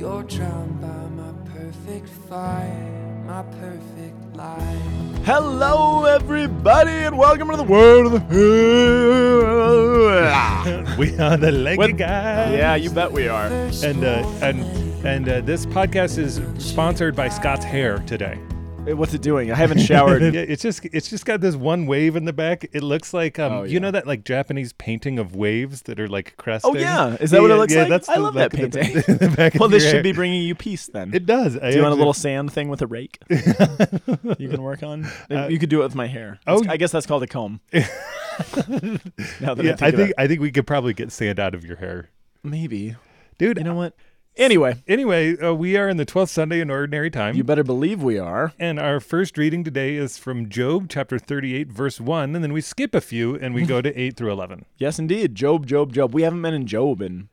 You're drowned by my perfect fire, my perfect life. Hello, everybody, and welcome to the world of the hill. we are the Leggy With- Guys. yeah, you bet we are. And uh, and and uh, this podcast is sponsored by Scott's Hair today. What's it doing? I haven't showered. Yeah, it's just it's just got this one wave in the back. It looks like um Oh, you know that like Japanese painting of waves that are like cresting. oh yeah, is that what it looks like? I the- love like that painting. the well, this should hair. be bringing you peace then. It does. do you want a little sand thing with a rake? you can work on. you could do it with my hair. Uh, oh, I guess that's called a comb. now that Yeah, I, I think, think I think we could probably get sand out of your hair, maybe. dude. You know what? Anyway, Anyway, uh, we are in the twelfth Sunday in Ordinary Time. you better believe we are. And our first reading today is from Job chapter 38, verse 1. And then we skip a few and we go to 8 through 11. Yes, indeed. Job, Job, Job. We haven't been in Job in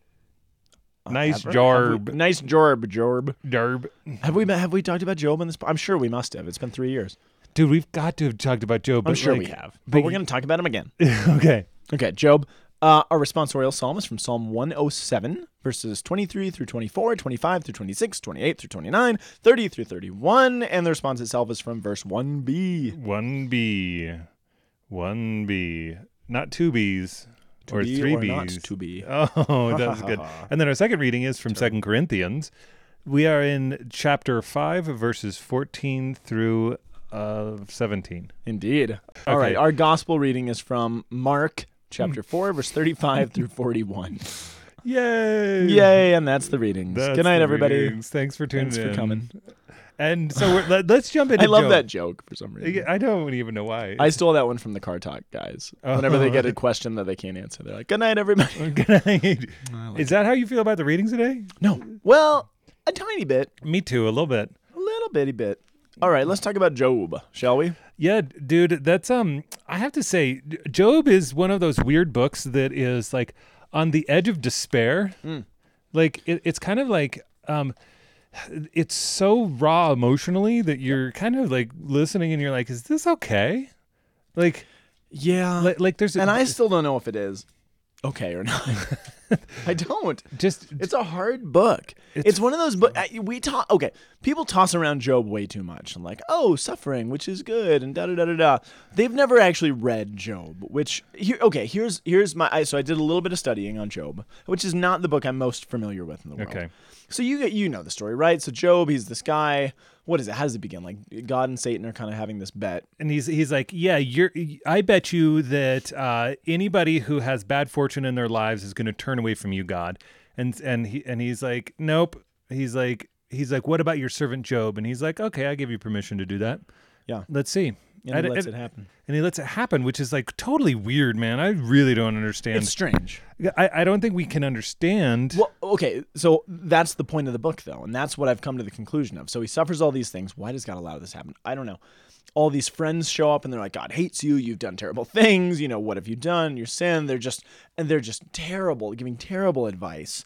Nice ever. Jarb. Nice Jorb, Jorb. Darb. Have we have we talked about Job in this? I'm sure we must have. It's been three years. Dude, we've got to have talked about Job. I'm but sure like- we have, but we're going to talk about him again. okay. Okay, Job. Uh, our responsorial psalm is from Psalm 107, verses 23 through 24, 25 through 26, 28 through 29, 30 through 31, and the response itself is from verse 1b. 1B. 1B. Not two B's. or be three or B's. not to be. Oh, that's good. And then our second reading is from Second Corinthians. We are in chapter 5, verses 14 through uh, 17. Indeed. All right, our gospel reading is from Mark chapter hmm. 4, verse 35 through 41. Yay! Yay, and that's the readings. That's Good night, everybody. readings. Thanks for tuning Thanks in. for coming. And so we're, let, us jump into I love Job. that joke for some reason. I don't even know why. I stole that one from the Car Talk guys. Oh. Whenever they get a question that they can't answer, they're like, "Good night, everybody." Good night. Is that how you feel about the readings today? No, well, a tiny bit, Me too, a little bit. a little bitty bit. All right, let's talk about Job, shall we? Yeah, dude, that's um I have to say Job is one of those weird books that is like on the edge of despair. Hmm. Like it, it's kind of like um it's so raw emotionally that you're kind of like listening and you're like is this okay? Like Yeah, like, like there's a, and I still don't know if it is okay or not. I don't. just It's a hard book. It's, one of those books we talk. Okay, people toss around Job way too much and like, oh, suffering, which is good, and da da da da da. They've never actually read Job. Which here, okay, here's here's my. I, so I did a little bit of studying on Job, which is not the book I'm most familiar with in the world. Okay. So you get you know the story, right? So Job, he's this guy. What is it? How does it begin? Like God and Satan are kind of having this bet. and he's he's like, yeah, you're. I bet you that uh, anybody who has bad fortune in their lives is going to turn away from you, God. And and he and he's like, nope. He's like he's like, what about your servant Job? And he's like, okay, I give you permission to do that. Yeah. Let's see. And he lets and- it happen. And he lets it happen, which is like totally weird, man. I really don't understand. It's strange. I, I don't think we can understand. Well, okay, so that's the point of the book, though, and that's what I've come to the conclusion of. So he suffers all these things. Why does God allow this to happen? I don't know. All these friends show up and they're like, God hates you. You've done terrible things. You know, what have you done? Your sin. They're just, and they're just terrible, giving terrible advice.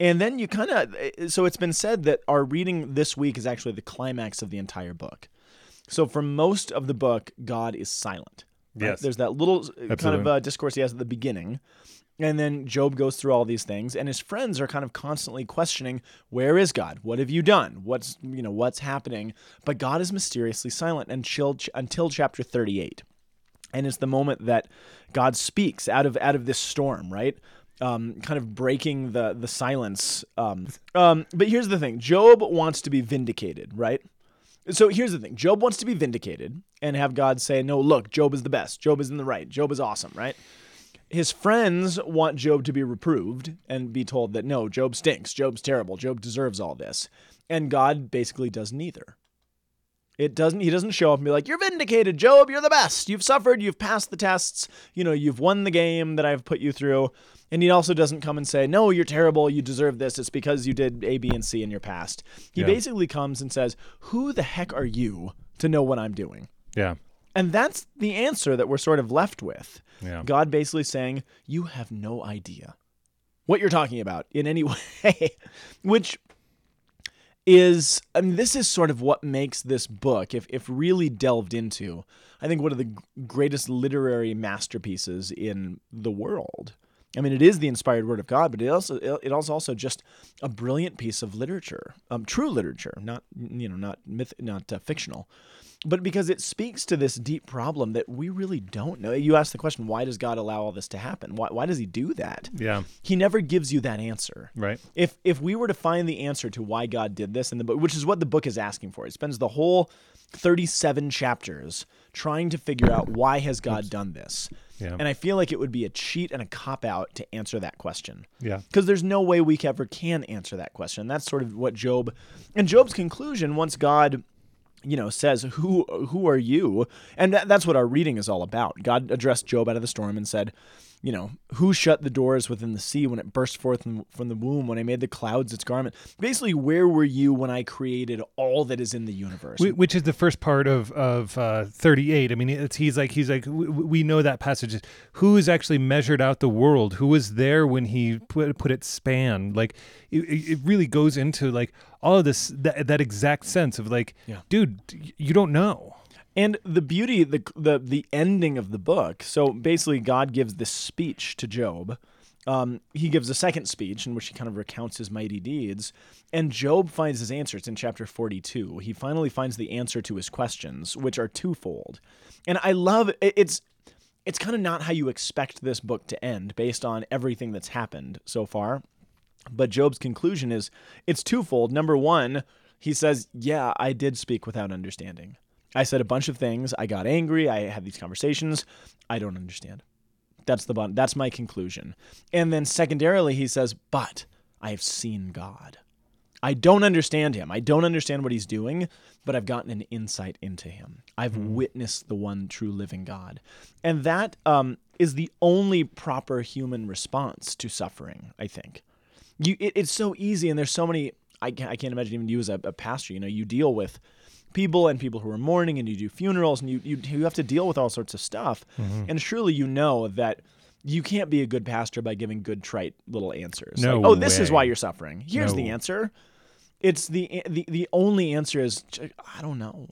And then you kind of, eh, so it's been said that our reading this week is actually the climax of the entire book. So for most of the book, God is silent. right? Yes. There's that little uh, kind of uh, discourse he has at the beginning. And then Job goes through all these things, and his friends are kind of constantly questioning, "Where is God? What have you done? What's you know what's happening?" But God is mysteriously silent until until chapter 38, and it's the moment that God speaks out of out of this storm, right? Um, kind of breaking the the silence. Um, um, but here's the thing: Job wants to be vindicated, right? So here's the thing: Job wants to be vindicated and have God say, "No, look, Job is the best. Job is in the right. Job is awesome, right?" his friends want Job to be reproved and be told that no, Job stinks, Job's terrible, Job deserves all this. And God basically does neither. It doesn't he doesn't show up and be like, "You're vindicated, Job, you're the best. You've suffered, you've passed the tests, you know, you've won the game that I've put you through." And he also doesn't come and say, "No, you're terrible, you deserve this. It's because you did A, B, and C in your past." He Yeah. basically comes and says, "Who the heck are you to know what I'm doing?" yeah. And that's the answer that we're sort of left with. Yeah. God basically saying, You have no idea what you're talking about in any way. Which is, I mean, this is sort of what makes this book, if, if really delved into, I think one of the greatest literary masterpieces in the world. I mean, it is the inspired word of God, but it also it is also just a brilliant piece of literature, um, true literature, not you know, not myth, not uh, fictional, but because it speaks to this deep problem that we really don't know. You ask the question, why does God allow all this to happen? Why why does He do that? Yeah. He never gives you that answer. Right. If if we were to find the answer to why God did this in the book, which is what the book is asking for, it spends the whole 37 chapters trying to figure out why has God done this. Yeah. And I feel like it would be a cheat and a cop out to answer that question. Yeah. Because there's no way we ever can answer that question. That's sort of what Job and Job's conclusion once God you know says who who are you? And that, that's what our reading is all about. God addressed Job out of the storm and said you know, who shut the doors within the sea when it burst forth from the womb, when I made the clouds its garment? Basically, where were you when I created all that is in the universe? Which is the first part of of uh, thirty eight. I mean, it's he's like he's like we know that passage. Who has actually measured out the world? Who was there when he put put it span? Like it, it really goes into like all of this that that exact sense of like, yeah. dude, you don't know. And the beauty, the the the ending of the book. So basically, God gives this speech to Job. Um, he gives a second speech in which he kind of recounts his mighty deeds, and Job finds his answer. It's in chapter forty-two. He finally finds the answer to his questions, which are twofold. And I love it's it's kind of not how you expect this book to end, based on everything that's happened so far. But Job's conclusion is it's twofold. Number one, he says, "Yeah, I did speak without understanding." I said a bunch of things. I got angry. I had these conversations. I don't understand. That's the bottom. That's my conclusion. And then secondarily, he says, "But I have seen God. I don't understand him. I don't understand what he's doing, but I've gotten an insight into him. I've mm. witnessed the one true living God, and that um, is the only proper human response to suffering. I think. You, it, it's so easy, and there's so many. I can't, I can't imagine even you as a, a pastor. You know, you deal with people and people who are mourning and you do funerals and you you, you have to deal with all sorts of stuff mm-hmm. and surely you know that you can't be a good pastor by giving good trite little answers no like, oh this way. is why you're suffering here's no. the answer it's the, the the only answer is i don't know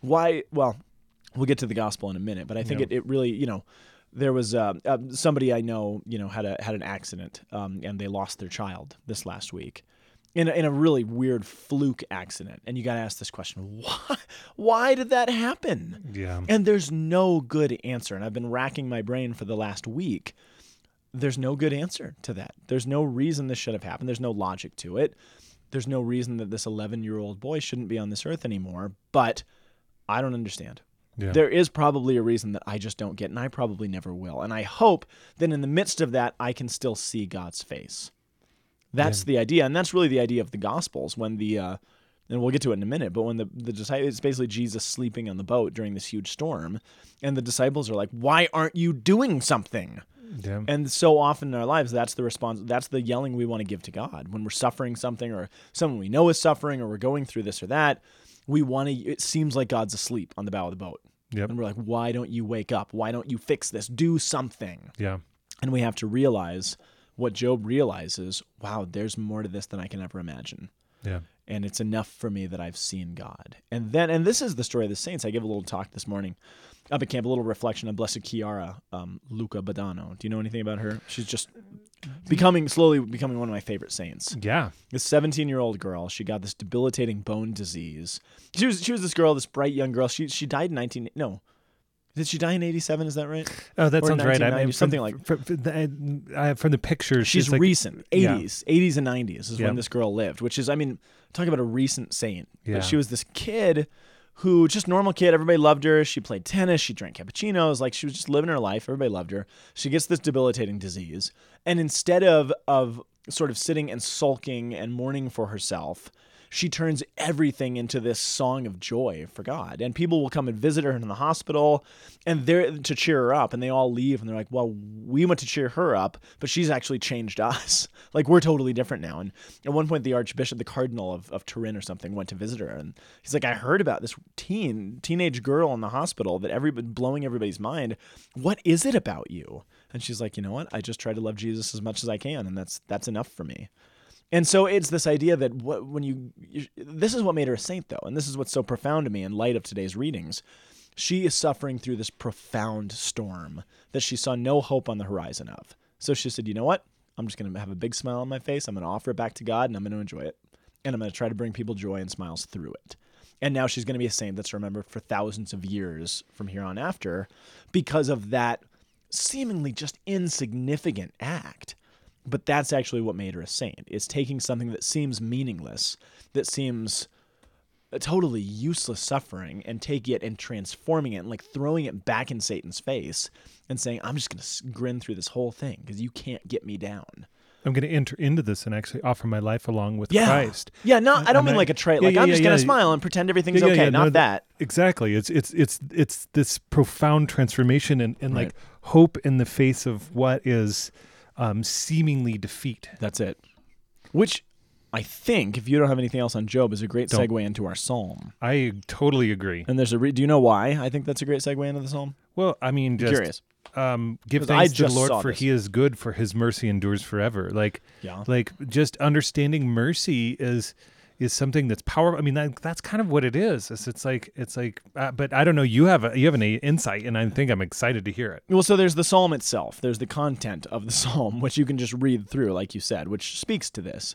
why well we'll get to the gospel in a minute but i think yeah. it, it really you know there was uh, uh, somebody I know, you know, had a had an accident, um, and they lost their child this last week, in a, in a really weird fluke accident. And you got to ask this question why, why did that happen? Yeah. And there's no good answer. And I've been racking my brain for the last week. There's no good answer to that. There's no reason this should have happened. There's no logic to it. There's no reason that this 11 year old boy shouldn't be on this earth anymore. But I don't understand. Yeah. There is probably a reason that I just don't get, and I probably never will. And I hope that in the midst of that, I can still see God's face. That's yeah. the idea, and that's really the idea of the Gospels. When the uh, and we'll get to it in a minute, but when the the disciples, it's basically Jesus sleeping on the boat during this huge storm, and the disciples are like, "Why aren't you doing something?" Yeah. And so often in our lives, that's the response. That's the yelling we want to give to God when we're suffering something, or someone we know is suffering, or we're going through this or that. We want to. It seems like God's asleep on the bow of the boat, yep. and we're like, "Why don't you wake up? Why don't you fix this? Do something." Yeah. And we have to realize what Job realizes, wow, there's more to this than I can ever imagine. Yeah. And it's enough for me that I've seen God. And then, and this is the story of the saints. I gave a little talk this morning up at camp, a little reflection on Blessed Chiara um, Luce Badano. Do you know anything about her? She's just becoming, slowly becoming one of my favorite saints. Yeah. This 17 year old girl, she got this debilitating bone disease. She was, she was this girl, this bright young girl. She, she died in 19, no, did she die in '87? Is that right? Oh, that or sounds right. I mean, something like from, from, the, from the pictures. She's like, recent, '80s, yeah. '80s and '90s is yeah. when this girl lived. Which is, I mean, talk about a recent saint. Yeah. But she was this kid who just normal kid. Everybody loved her. She played tennis. She drank cappuccinos. Like she was just living her life. Everybody loved her. She gets this debilitating disease, and instead of of sort of sitting and sulking and mourning for herself, she turns everything into this song of joy for God. And people will come and visit her in the hospital and they're to cheer her up and they all leave and they're like, "Well, we went to cheer her up, but she's actually changed us. like we're totally different now." And at one point the archbishop, the cardinal of, of Turin or something went to visit her and he's like, "I heard about this teen teenage girl in the hospital that every blowing everybody's mind. What is it about you?" And she's like, "You know what? I just try to love Jesus as much as I can and that's that's enough for me." And so it's this idea that what, when you, this is what made her a saint, though, and this is what's so profound to me in light of today's readings. She is suffering through this profound storm that she saw no hope on the horizon of. So she said, you know what? I'm just going to have a big smile on my face. I'm going to offer it back to God and I'm going to enjoy it. And I'm going to try to bring people joy and smiles through it. And now she's going to be a saint that's remembered for thousands of years from here on after because of that seemingly just insignificant act. But that's actually what made her a saint. Is taking something that seems meaningless, that seems a totally useless suffering and taking it and transforming it and like throwing it back in Satan's face and saying, I'm just going to grin through this whole thing because you can't get me down. I'm going to enter into this and actually offer my life along with Yeah. Christ. Yeah, not, I don't mean I- like a trait, yeah, like yeah, I'm just going to smile and pretend everything's okay. not no, that. Exactly. It's it's it's it's this profound transformation and, and Right. like hope in the face of what is um, seemingly defeat. That's it. Which I think, if you don't have anything else on Job, is a great Don't. segue into our psalm. I totally agree. And there's a. Re- do you know why I think that's a great segue into the psalm? Well, I mean, just Curious. um, give 'Cause I thanks to the just saw Lord for this. He is good, for His mercy endures forever. Like, Yeah. like just understanding mercy is is something that's powerful. I mean, that, that's kind of what it is. It's, it's like it's like, uh, but I don't know. You have a, you have an insight, and I think I'm excited to hear it. Well, so there's the psalm itself. There's the content of the psalm, which you can just read through, like you said, which speaks to this.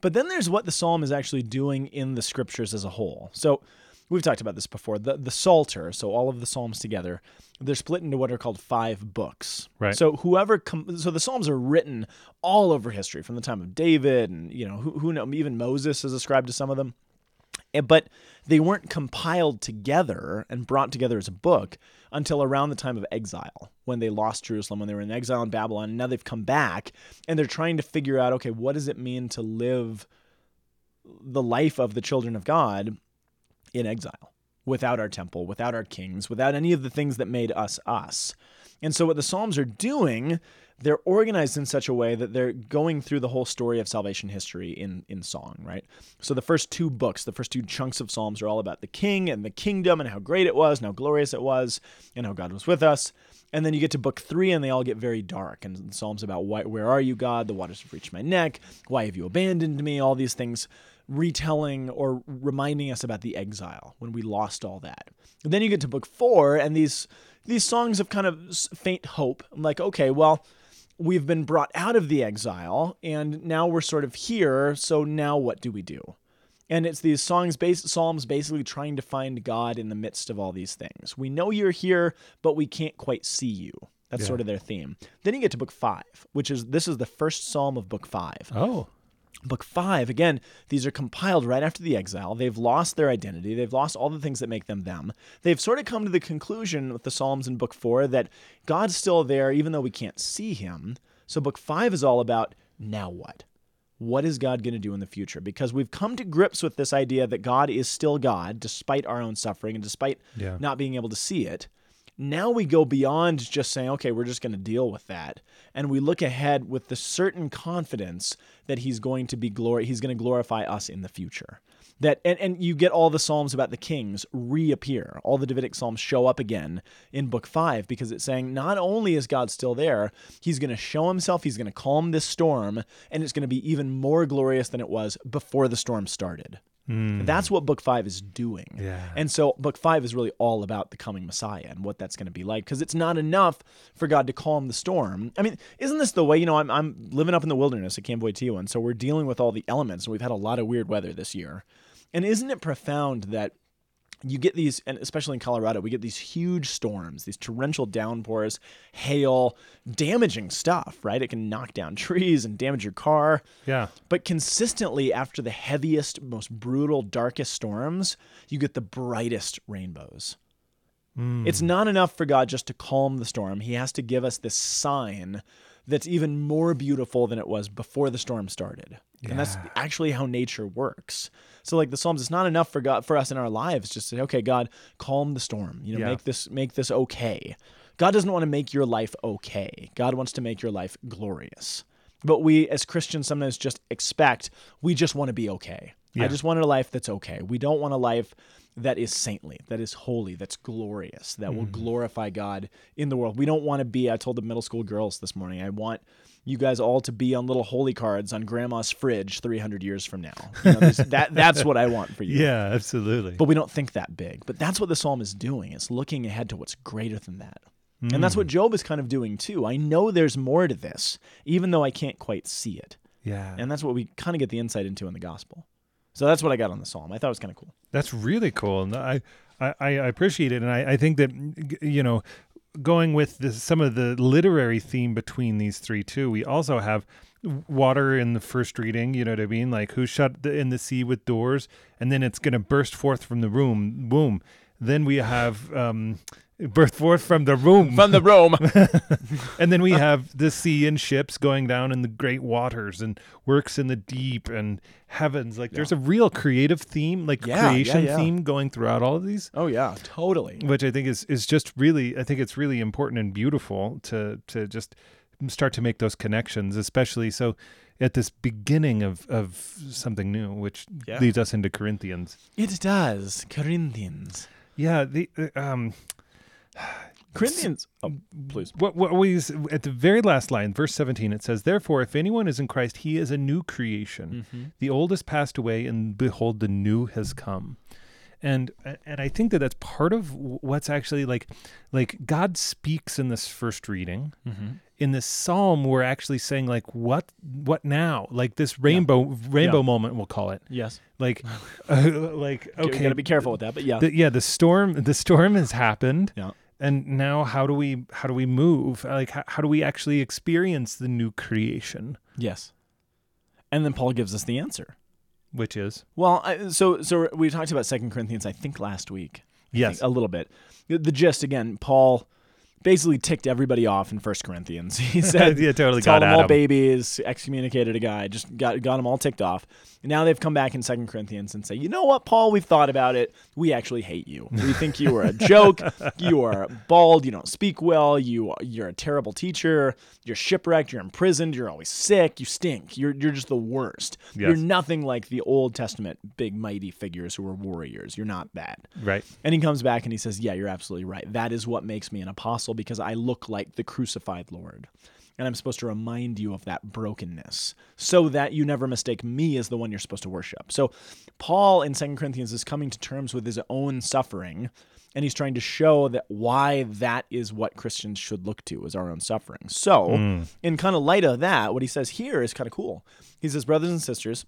But then there's what the psalm is actually doing in the scriptures as a whole. So we've talked about this before. The the Psalter, so all of the psalms together, they're split into what are called five books. Right. So whoever com- so the psalms are written all over history from the time of David and you know who who know even Moses is ascribed to some of them. Eh, But they weren't compiled together and brought together as a book until around the time of exile, when they lost Jerusalem, when they were in exile in Babylon. And now they've come back and they're trying to figure out okay, what does it mean to live the life of the children of God in exile without our temple, without our kings, without any of the things that made us us. And so, what the Psalms are doing, they're organized in such a way that they're going through the whole story of salvation history in, in song, right? So, the first two books, the first two chunks of Psalms are all about the king and the kingdom and how great it was and how glorious it was and how God was with us. And then you get to book three, and they all get very dark. And the Psalms about why, where are you, God? The waters have reached my neck. Why have you abandoned me? All these things retelling or reminding us about the exile when we lost all that. And then you get to book four, and these these songs of kind of faint hope. I'm like, okay, well, we've been brought out of the exile, and now we're sort of here. So now what do we do? And it's these songs, psalms, basically trying to find God in the midst of all these things. We know you're here, but we can't quite see you. That's Yeah. sort of their theme. Then you get to book five, which is this is the first psalm of book five. Oh, Book five, again, these are compiled right after the exile. They've lost their identity. They've lost all the things that make them them. They've sort of come to the conclusion with the Psalms in book four that God's still there, even though we can't see him. So, book five is all about now what? What is God going to do in the future? Because we've come to grips with this idea that God is still God, despite our own suffering and despite Yeah. not being able to see it. Now we go beyond just saying, okay, we're just going to deal with that. And we look ahead with the certain confidence that he's going to be glory, he's going to glorify us in the future. That and, and you get all the psalms about the kings reappear. All the Davidic psalms show up again in book five because it's saying not only is God still there, he's going to show himself, he's going to calm this storm, and it's going to be even more glorious than it was before the storm started. Hmm. That's what book five is doing. Yeah. And so book five is really all about the coming Messiah and what that's going to be like. Because it's not enough for God to calm the storm. I mean, isn't this the way, you know, I'm, I'm living up in the wilderness at Camp Waitua, and so we're dealing with all the elements, and we've had a lot of weird weather this year. And isn't it profound that you get these, and especially in Colorado, we get these huge storms, these torrential downpours, hail, damaging stuff, right? It can knock down trees and damage your car. yeah. But consistently, after the heaviest, most brutal, darkest storms, you get the brightest rainbows. Hmm. It's not enough for God just to calm the storm. He has to give us this sign that's even more beautiful than it was before the storm started. Yeah. And that's actually how nature works. So like the Psalms, it's not enough for God for us in our lives just to say, okay, God, calm the storm. You know, Yeah. make this make this okay. God doesn't want to make your life okay. God wants to make your life glorious. But we as Christians sometimes just expect we just want to be okay. I just want a life that's okay. We don't want a life that is saintly, that is holy, that's glorious, that will mm. glorify God in the world. We don't want to be, I told the middle school girls this morning, I want you guys all to be on little holy cards on grandma's fridge 300 years from now. You know, that, that's what I want for you. Yeah, absolutely. But we don't think that big. But that's what the psalm is doing. It's looking ahead to what's greater than that. And that's what mm. Job is kind of doing too. I know there's more to this, even though I can't quite see it. Yeah. And that's what we kind of get the insight into in the gospel. So that's what I got on the psalm. I thought it was kind of cool. That's really cool, and I I, I appreciate it, and I, I think that you know, going with the, some of the literary theme between these three too. We also have water in the first reading. You know what I mean? Like who shut the, in the sea with doors, and then it's going to burst forth from the room. Boom. Then we have um, burst forth from the room. From the Rome. and then we have the sea and ships going down in the great waters and works in the deep and heavens. Like there's a real creative theme, like Yeah, yeah, creation yeah. theme going throughout all of these, oh yeah, totally. which I think is is just really I think it's really important and beautiful to to just start to make those connections, especially so at this beginning of of something new, which Yeah. leads us into Corinthians. It does. Corinthians. Yeah, the uh, um Corinthians. Oh, please. what, what we at the very last line, verse 17, it says, Therefore, if anyone is in Christ, he is a new creation. Mm-hmm. The old has passed away, and behold, the new has come. And and I think that that's part of what's actually like, like God speaks in this first reading. Mm-hmm. In this psalm, we're actually saying like, what what now? Like this rainbow rainbow Yeah. moment, we'll call it. Yes. Like, uh, like Okay. okay, got to be careful with that, but yeah. the, yeah, the storm the storm has happened yeah. And now how do we how do we move like how, how do we actually experience the new creation Yes. And then Paul gives us the answer. which is Well, I, so so we talked about Second Corinthians, I think last week. I Yes. think, a little bit. The, the gist again, Paul basically ticked everybody off in First Corinthians. He said, Yeah, totally got them all him. babies, excommunicated a guy, just got got them all ticked off. And now they've come back in Second Corinthians and say, you know what, Paul, we've thought about it. We actually hate you. We think you are a joke. you are bald. You don't speak well. You are, you're a terrible teacher. You're shipwrecked. You're imprisoned. You're always sick. You stink. You're you're just the worst. You're nothing like the Old Testament big mighty figures who were warriors. You're not that. right And he comes back and he says, Yeah, you're absolutely right. That is what makes me an apostle because I look like the crucified Lord. And I'm supposed to remind you of that brokenness so that you never mistake me as the one you're supposed to worship. So, Paul in 2 Corinthians is coming to terms with his own suffering and he's trying to show that why that is what Christians should look to as our own suffering. So, mm. in kind of light of that, what he says here is kind of cool. He says, Brothers and sisters,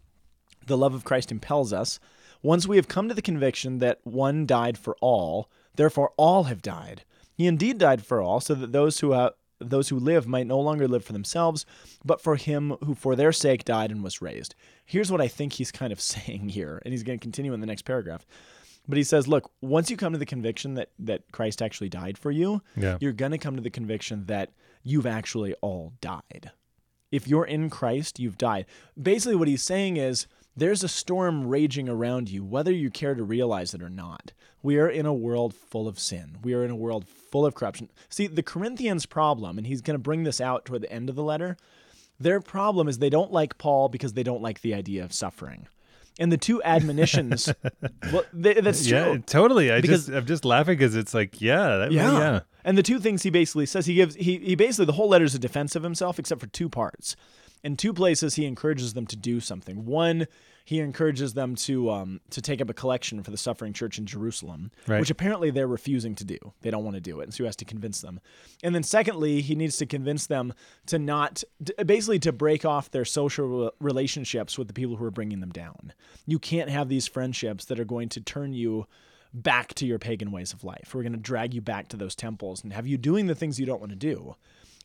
the love of Christ impels us. Once we have come to the conviction that one died for all, therefore all have died. He indeed died for all, so that those who uh, those who live might no longer live for themselves, but for him who for their sake died and was raised. Here's what I think he's kind of saying here, and he's going to continue in the next paragraph. But he says, look, once you come to the conviction that that Christ actually died for you, Yeah. you're going to come to the conviction that you've actually all died. If you're in Christ, you've died. Basically, what he's saying is there's a storm raging around you, whether you care to realize it or not. We are in a world full of sin. We are in a world full of corruption. See, the Corinthians' problem, and he's going to bring this out toward the end of the letter, their problem is they don't like Paul because they don't like the idea of suffering. And the two admonitions, well, they, that's true. yeah totally i Because- just i'm just laughing because it's like yeah that, Yeah. yeah And the two things he basically says, he gives he he basically the whole letter is a defense of himself, except for two parts. In two places, he encourages them to do something. One, he encourages them to um to take up a collection for the suffering church in Jerusalem, Right. which apparently they're refusing to do. They don't want to do it, and so he has to convince them. And then secondly, he needs to convince them to not basically to break off their social relationships with the people who are bringing them down. You can't have these friendships that are going to turn you back to your pagan ways of life. We're going to drag you back to those temples and have you doing the things you don't want to do.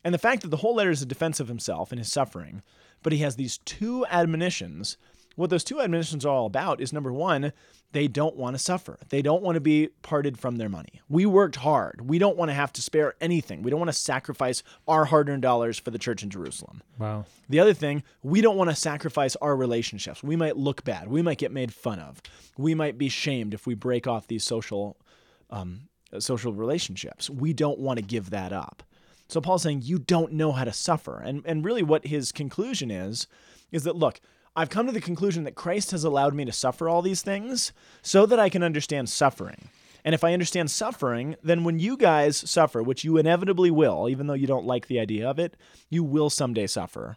And the fact that the whole letter is a defense of himself and his suffering, but he has these two admonitions. What those two admonitions are all about is number one, they don't want to suffer. They don't want to be parted from their money. We worked hard. We don't want to have to spare anything. We don't want to sacrifice our hard earned dollars for the church in Jerusalem. wow The other thing, we don't want to sacrifice our relationships. We might look bad. We might get made fun of. We might be shamed if we break off these social, um, social relationships. We don't want to give that up. So Paul's saying you don't know how to suffer, and and really what his conclusion is, is that look, I've come to the conclusion that Christ has allowed me to suffer all these things so that I can understand suffering. And if I understand suffering, then when you guys suffer, which you inevitably will, even though you don't like the idea of it, you will someday suffer.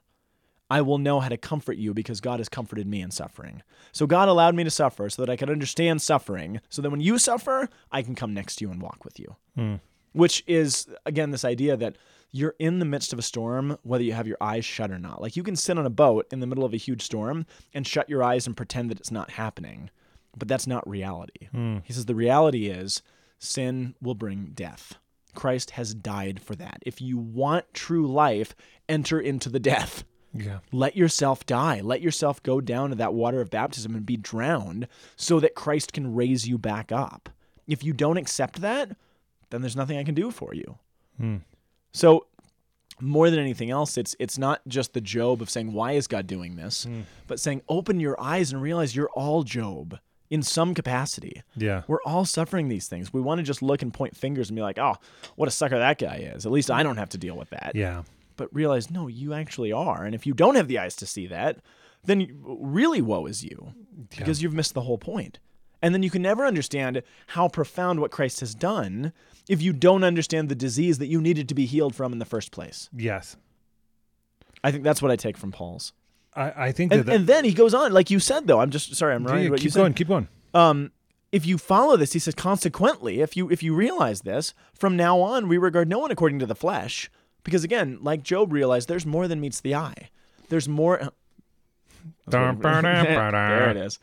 I will know how to comfort you because God has comforted me in suffering. So God allowed me to suffer so that I could understand suffering, so that when you suffer, I can come next to you and walk with you. Hmm. Which is again this idea that you're in the midst of a storm whether you have your eyes shut or not. Like you can sit on a boat in the middle of a huge storm and shut your eyes and pretend that it's not happening. But that's not reality. Hmm. He says the reality is sin will bring death. Christ has died for that. If you want true life, enter into the death. Yeah. Let yourself die. Let yourself go down to that water of baptism and be drowned so that Christ can raise you back up. If you don't accept that, then there's nothing I can do for you. Hmm. So more than anything else, it's it's not just the Job of saying, Why is God doing this? Hmm. But saying, open your eyes and realize you're all Job in some capacity. Yeah. We're all suffering these things. We want to just look and point fingers and be like, oh, what a sucker that guy is. At least I don't have to deal with that Yeah. but realize no you actually are and if you don't have the eyes to see that then really woe is you because you've missed the whole point and then you can never understand how profound what christ has done if you don't understand the disease that you needed to be healed from in the first place Yes. i think that's what i take from paul's I, I think and, that, that and then he goes on like you said though i'm just sorry i'm Yeah, running you keep said going, keep going. um, if you follow this, he says, consequently, if you if you realize this, from now on we regard no one according to the flesh, because again, like Job realized, there's more than meets the eye. There's more. Dun, ba, da, ba, da. there it is.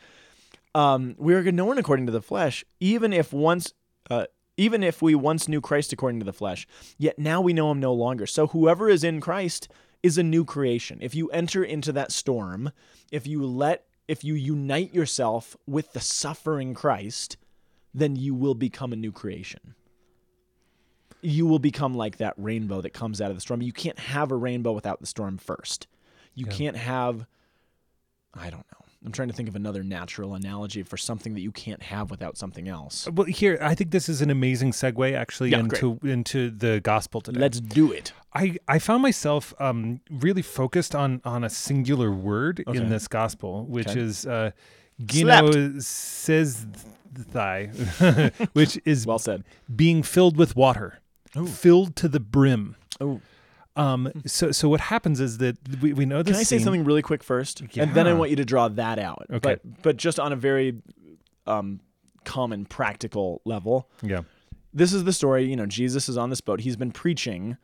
Um, we are no one according to the flesh, even if once, uh, even if we once knew Christ according to the flesh, yet now we know him no longer. So whoever is in Christ is a new creation. If you enter into that storm, if you let, if you unite yourself with the suffering Christ, then you will become a new creation. You will become like that rainbow that comes out of the storm. You can't have a rainbow without the storm first. You can't have I don't know. I'm trying to think of another natural analogy for something that you can't have without something else. Well, here I think this is an amazing segue actually Yeah, into into the gospel today. Let's do it. I, I found myself um, really focused on on a singular word Okay. in this gospel, which Okay. is uh, gino says thy, which is Well said. being filled with water, filled to the brim. Oh, Um, so so what happens is that we, we know this. can I say scene- something really quick first, and then I want you to draw that out. Okay. But but just on a very um, common practical level. Yeah. This is the story. You know, Jesus is on this boat. He's been preaching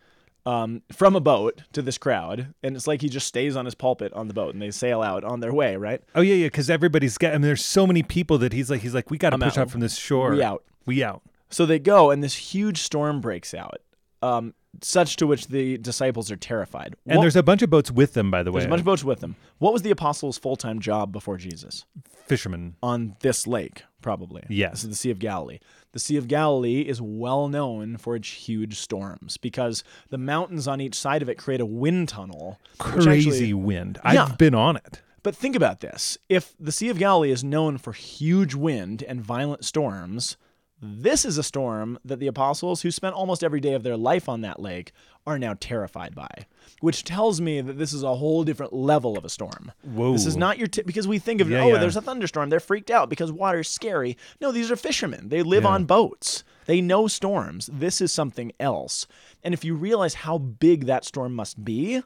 um, from a boat to this crowd, and it's like he just stays on his pulpit on the boat, and they sail out on their way. Right. Oh yeah, yeah. Because everybody's got. I mean, there's so many people that he's like, he's like, we got to I'm push out. out from this shore. We out. We out. So they go, and this huge storm breaks out, um, such to which the disciples are terrified. And What- there's a bunch of boats with them, by the way. there's a bunch of boats with them. What was the apostles' full time job before Jesus? fishermen. On this lake, probably. Yes. This is the Sea of Galilee. The Sea of Galilee is well known for its huge storms because the mountains on each side of it create a wind tunnel. Crazy actually- wind. Yeah. I've been on it. But think about this. If the Sea of Galilee is known for huge wind and violent storms, this is a storm that the apostles, who spent almost every day of their life on that lake, are now terrified by, which tells me that this is a whole different level of a storm. Whoa. This is not your t- because we think of Yeah, oh, yeah. there's a thunderstorm, they're freaked out because water's scary. No, these are fishermen. They live Yeah. on boats. They know storms. This is something else. And if you realize how big that storm must be,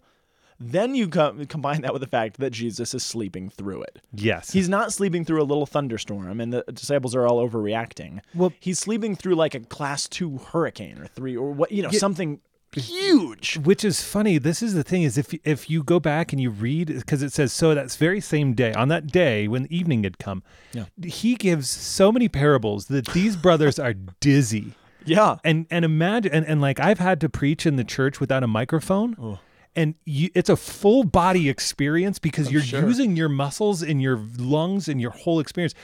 then you co- combine that with the fact that Jesus is sleeping through it. Yes. He's not sleeping through a little thunderstorm and the disciples are all overreacting. Well- he's sleeping through like a class 2 hurricane or 3 or what, you know, something huge. which is funny this is the thing is if if you go back and you read because it says so that's very same day on that day when evening had come Yeah. he gives so many parables that these brothers are dizzy Yeah. and and imagine and, and like i've had to preach in the church without a microphone Oh. And you, it's a full body experience because you're sure. using your muscles and your lungs and your whole experience.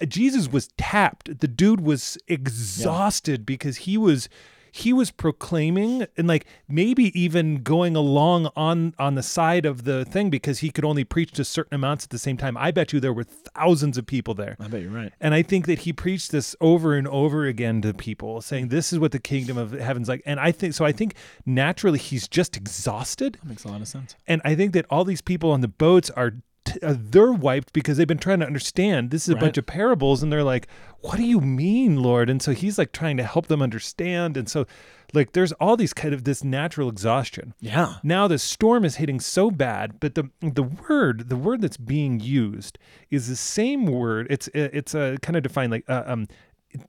Uh, jesus was tapped. The dude was exhausted because he was he was proclaiming and like maybe even going along on on the side of the thing because he could only preach to certain amounts at the same time i bet you there were thousands of people there I bet you're right. and I think that he preached this over and over again to people, saying, This is what the kingdom of heaven's like. And I think so. I think naturally he's just exhausted. That makes a lot of sense. And I think that all these people on the boats are. T- uh, they're wiped because they've been trying to understand this is a Right. bunch of parables and they're like what do you mean lord and so he's like trying to help them understand and so like there's all these kind of this natural exhaustion Yeah. now the storm is hitting so bad, but the the word the word that's being used is the same word. It's it's a kind of defined like uh, um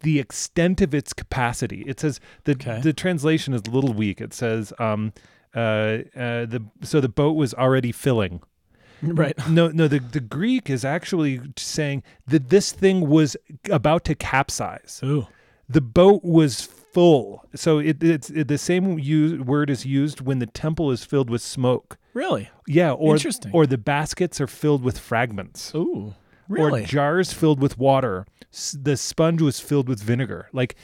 the extent of its capacity. It says the Okay. the translation is a little weak. It says um uh, uh the so the boat was already filling. Right. No, no. The the Greek is actually saying that this thing was about to capsize. Ooh. The boat was full. So it, it's it, the same use, word is used when the temple is filled with smoke. Really? Yeah, or Interesting. or the baskets are filled with fragments. Ooh. Really? Or jars filled with water. S- The sponge was filled with vinegar. Like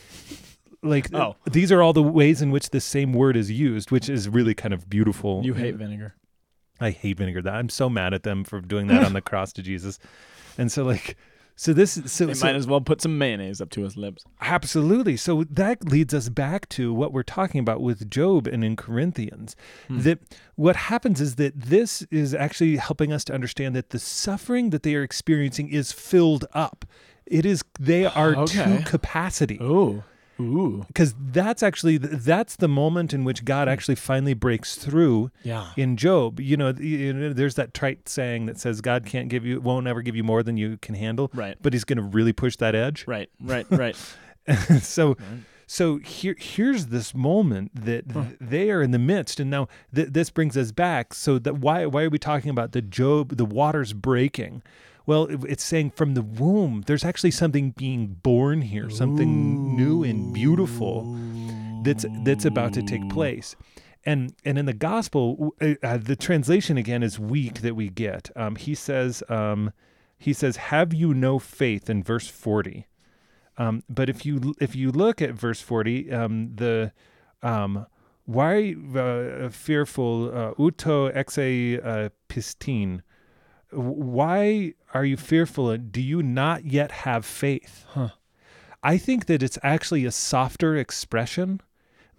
like Oh. these are all the ways in which the same word is used, which is really kind of beautiful. you hate vinegar. I hate vinegar. That I'm so mad at them for doing that on the cross to Jesus. And so like so this so, They so might as well put some mayonnaise up to his lips. Absolutely. So that leads us back to what we're talking about with Job and in Corinthians. Hmm. That what happens is that this is actually helping us to understand that the suffering that they are experiencing is filled up. It is they are Okay. to capacity. Ooh. Because that's actually that's the moment in which God hmm. actually finally breaks through Yeah. in Job. You know, the- you know, there's that trite saying that says God can't give you won't ever give you more than you can handle. Right. But he's going to really push that edge. Right. Right. Right. so so here here's this moment that th- they are in the midst and now th- this brings us back so that why why are we talking about the Job the waters breaking well it's saying from the womb there's actually something being born here something new and beautiful that's that's about to take place. And and in the gospel uh, uh, the translation again is weak that we get. Um, he says um, he says have you no faith? in verse 40 um, but if you if you look at verse forty, um, the um, why uh, fearful uh, uto exe uh, pistin? Why are you fearful? and Do you not yet have faith? Huh. I think that it's actually a softer expression.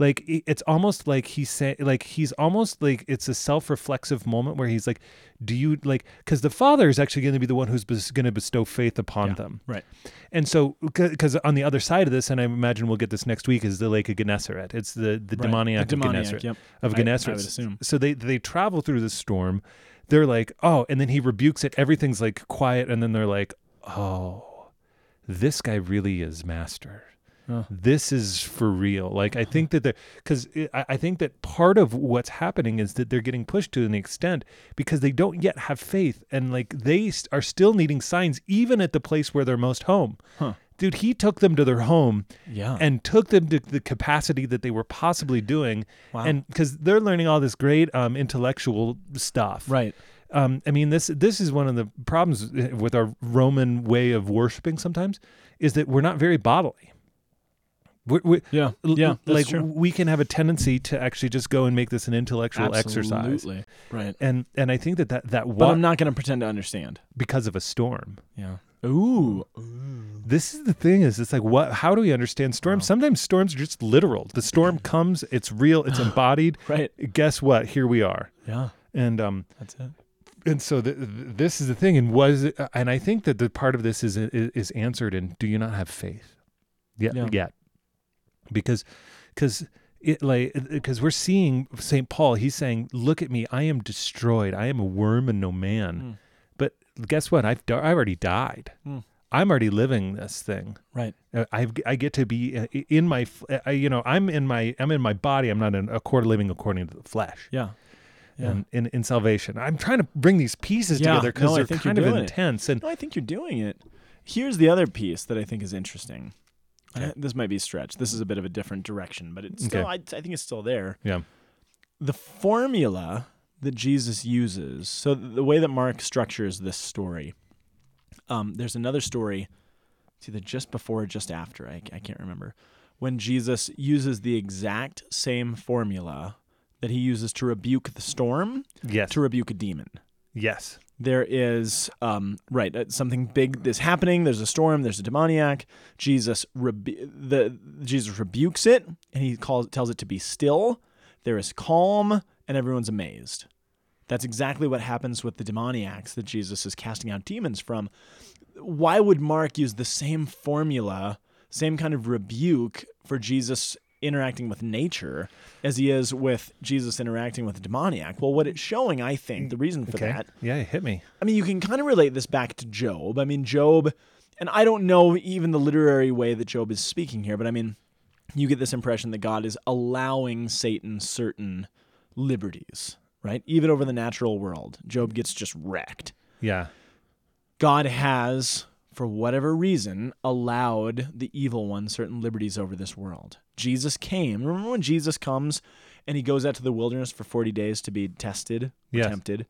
Like it's almost like he's saying, like he's almost like it's a self-reflexive moment where he's like, "Do you like?" Because the father is actually going to be the one who's bes- going to bestow faith upon Yeah. them. Right. And so, because on the other side of this, and I imagine we'll get this next week, is the Lake of Gennesaret. It's the the Right. demoniac, The of Gennesaret. yep. Of I- I Gennesaret. would assume. So they they travel through the storm. They're like, oh, and then he rebukes it. Everything's like quiet, and then they're like, oh, this guy really is master. This is for real. Like I think that they're because I I think that part of what's happening is that they're getting pushed to an extent because they don't yet have faith, and like they st- are still needing signs, even at the place where they're most home Huh. Dude he took them to their home Yeah. and took them to the capacity that they were possibly doing Wow. and because they're learning all this great um, intellectual stuff right. um, i mean this this is one of the problems with our roman way of worshiping sometimes is that we're not very bodily we we Yeah. Yeah. like true. we can have a tendency to actually just go and make this an intellectual exercise Right. and and i think that that, that But I'm not going to pretend to understand. because of a storm Yeah. Ooh. This is the thing is it's like what how do we understand storms? Sometimes storms are just literal. The storm comes, it's real, it's embodied. Right. Guess what? Here we are. Yeah. And um That's it. and so th- th- this is the thing and was it, and I think that the part of this is is, is answered in do you not have faith? Yet Yeah. yet. Because cuz it like because we're seeing St. Paul, he's saying, "Look at me, I am destroyed. I am a worm and no man." Mm. Guess what? I've di- I already died. Mm. I'm already living this thing. Right. Uh, I I get to be uh, in my uh, you know I'm in my I'm in my body. I'm not in a quarter living according to the flesh. Yeah. Yeah. And in, in salvation, I'm trying to bring these pieces Yeah, together because no, they're think kind of doing it. intense. And No, I think you're doing it. Here's the other piece that I think is interesting. Okay. Uh, This might be a stretch. This is a bit of a different direction, but it's still, Okay. I, I think it's still there. yeah, The formula that Jesus uses, so the way that Mark structures this story, um, there's another story, it's either just before or just after, I, I can't remember, when Jesus uses the exact same formula that he uses to rebuke the storm, yes, to rebuke a demon. Yes, there is um, right uh, something big is happening there's a storm there's a demoniac jesus rebu- the jesus rebukes it and he calls tells it to be still there is calm and everyone's amazed that's exactly what happens with the demoniacs that jesus is casting out demons from why would mark use the same formula same kind of rebuke for jesus interacting with nature as he is with jesus interacting with the demoniac well what it's showing i think the reason for okay, that yeah, hit me. I mean, you can kind of relate this back to Job. I mean, Job and I don't know even the literary way that Job is speaking here, but I mean, you get this impression that God is allowing Satan certain liberties, right? Even over the natural world, Job gets just wrecked. Yeah. God has, for whatever reason, allowed the evil one certain liberties over this world. Jesus came. Remember when Jesus comes and he goes out to the wilderness for 40 days to be tested, Yes. tempted?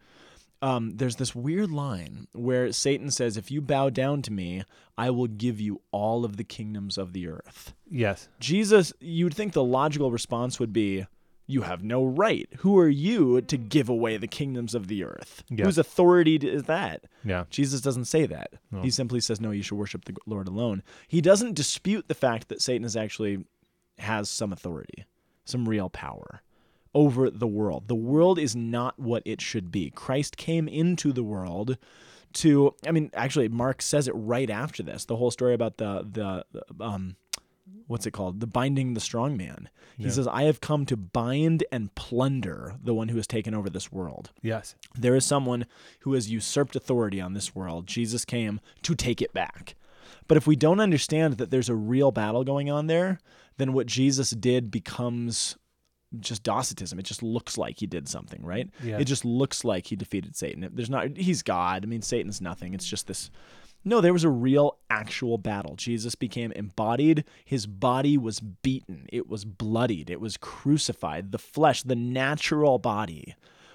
Um, there's this weird line where Satan says, If you bow down to me, I will give you all of the kingdoms of the earth. Yes. Jesus, you'd think the logical response would be, You have no right. Who are you to give away the kingdoms of the earth? Yeah. Whose authority is that? Yeah. Jesus doesn't say that. He simply says, no, you should worship the Lord alone. He doesn't dispute the fact that Satan is actually has some authority, some real power over the world. The world is not what it should be. Christ came into the world to I mean actually Mark says it right after this. The whole story about the the um what's it called? The binding the strong man. He says I have come to bind and plunder the one who has taken over this world. Yes. There is someone who has usurped authority on this world. Jesus came to take it back. But if we don't understand that there's a real battle going on there, then what Jesus did becomes just Docetism. It just looks like he did something, right? Yeah. It just looks like he defeated Satan. There's not he's God. I mean Satan's nothing. It's just this no, there was a real actual battle. Jesus became embodied. His body was beaten. It was bloodied. It was crucified. The flesh, the natural body,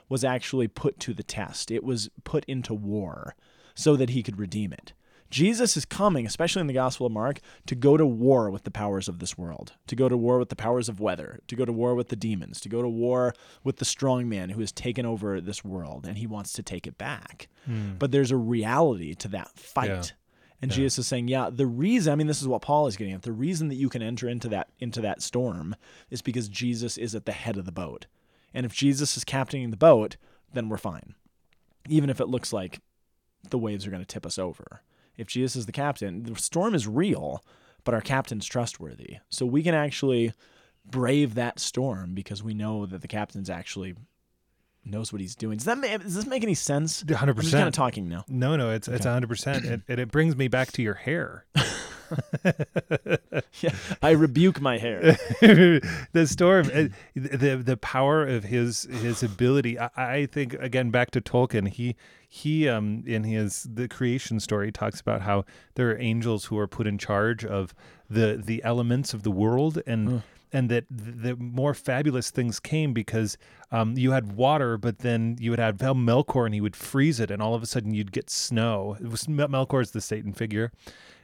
was actually put to the test. It was put into war so that he could redeem it. Jesus is coming, especially in the Gospel of Mark, to go to war with the powers of this world, to go to war with the powers of weather, to go to war with the demons, to go to war with the strong man who has taken over this world and he wants to take it back. Hmm. But there's a reality to that fight. Yeah. And Jesus is saying, yeah, the reason I mean this is what Paul is getting at. The reason that you can enter into that into that storm is because Jesus is at the head of the boat. And if Jesus is captaining the boat, then we're fine. Even if it looks like the waves are going to tip us over. If Jesus is the captain, the storm is real, but our captain's trustworthy. So we can actually brave that storm because we know that the captain's actually knows what he's doing. Does that ma- does this make any sense? 100%. I'm just kind of talking now. No, no, it's it's hundred percent, and it brings me back to your hair. Yeah, I rebuke my hair. the storm, uh, the the power of his his ability. I, I think again back to Tolkien. He he um in his the creation story talks about how there are angels who are put in charge of the the elements of the world and. And that the the more fabulous things came because um, you had water, but then you would have Melkor, and he would freeze it, and all of a sudden you'd get snow. Was Melkor is the Satan figure,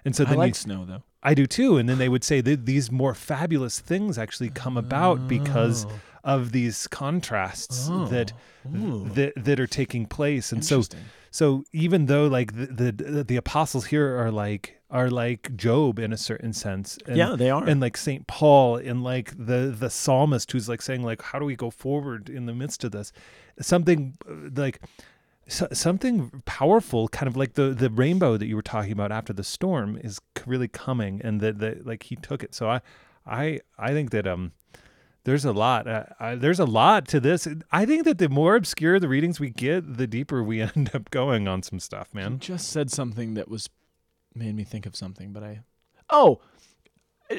and so I you, like snow though. I do too. And then they would say that these more fabulous things actually come about because Oh. of these contrasts that, that that are taking place. And so so even though like the, the the apostles here are like are like Job in a certain sense. And, Yeah, they are. And like Saint Paul and like the the psalmist who's like saying like how do we go forward in the midst of this? Something uh, like so, something powerful, kind of like the the rainbow that you were talking about after the storm, is really coming, and that that like he took it. So I, I I think that um, there's a lot. Uh, I, there's a lot to this. I think that the more obscure the readings we get, the deeper we end up going on some stuff, You man. just said something that was made me think of something, but I oh,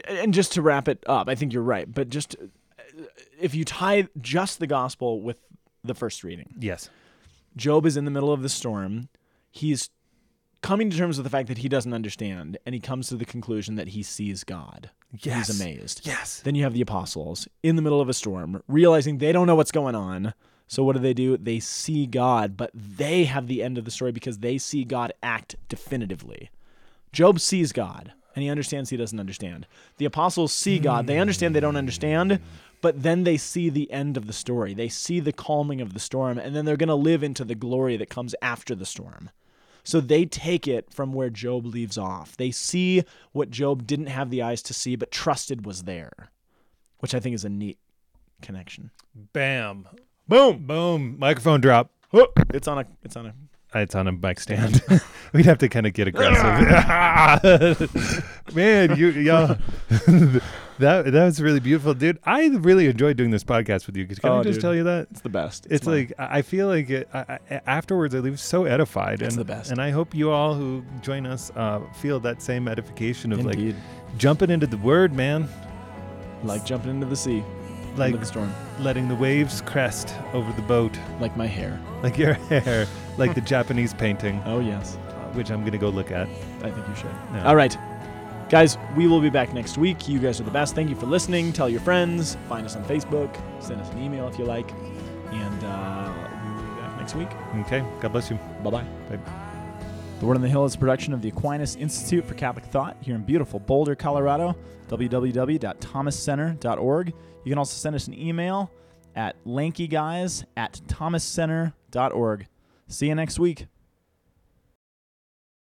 and just to wrap it up, I think you're right. But just uh, if you tie just the gospel with the first reading, Yes. Job is in the middle of the storm. He's coming to terms with the fact that he doesn't understand, and he comes to the conclusion that he sees God. Yes. He's amazed. Yes. Then you have the apostles in the middle of a storm, realizing they don't know what's going on. So what do they do? They see God, but they have the end of the story because they see God act definitively. Job sees God, and he understands he doesn't understand. The apostles see God. They understand they don't understand, but then they see the end of the story. They see the calming of the storm, and then they're going to live into the glory that comes after the storm. So they take it from where Job leaves off. They see what Job didn't have the eyes to see, but trusted was there, which I think is a neat connection. Bam. Boom! Boom. Microphone drop. It's on a. It's on a. It's on a mic stand. We'd have to kind of get aggressive. Man, you yeah. That that was really beautiful, dude. I really enjoyed doing this podcast with you. Can Oh, I just dude. tell you that? It's the best. It's, my- like I feel like it, I, I, afterwards I leave so edified. It's and, the best. And I hope you all who join us uh, feel that same edification of indeed, like jumping into the word, man. like jumping into the sea, Like the storm, letting the waves crest over the boat, like my hair. like your hair, like the Japanese painting, Oh yes, which I'm gonna go look at. I think you should. All right. Guys, we will be back next week. You guys are the best. Thank you for listening. Tell your friends. Find us on Facebook. Send us an email if you like. And uh, we will be back next week. Okay, God bless you. Bye-bye. Bye. The Word on the Hill is a production of the Aquinas Institute for Catholic Thought here in beautiful Boulder, Colorado. www.thomascenter.org. You can also send us an email at lankyguys at thomascenter.org. See you next week.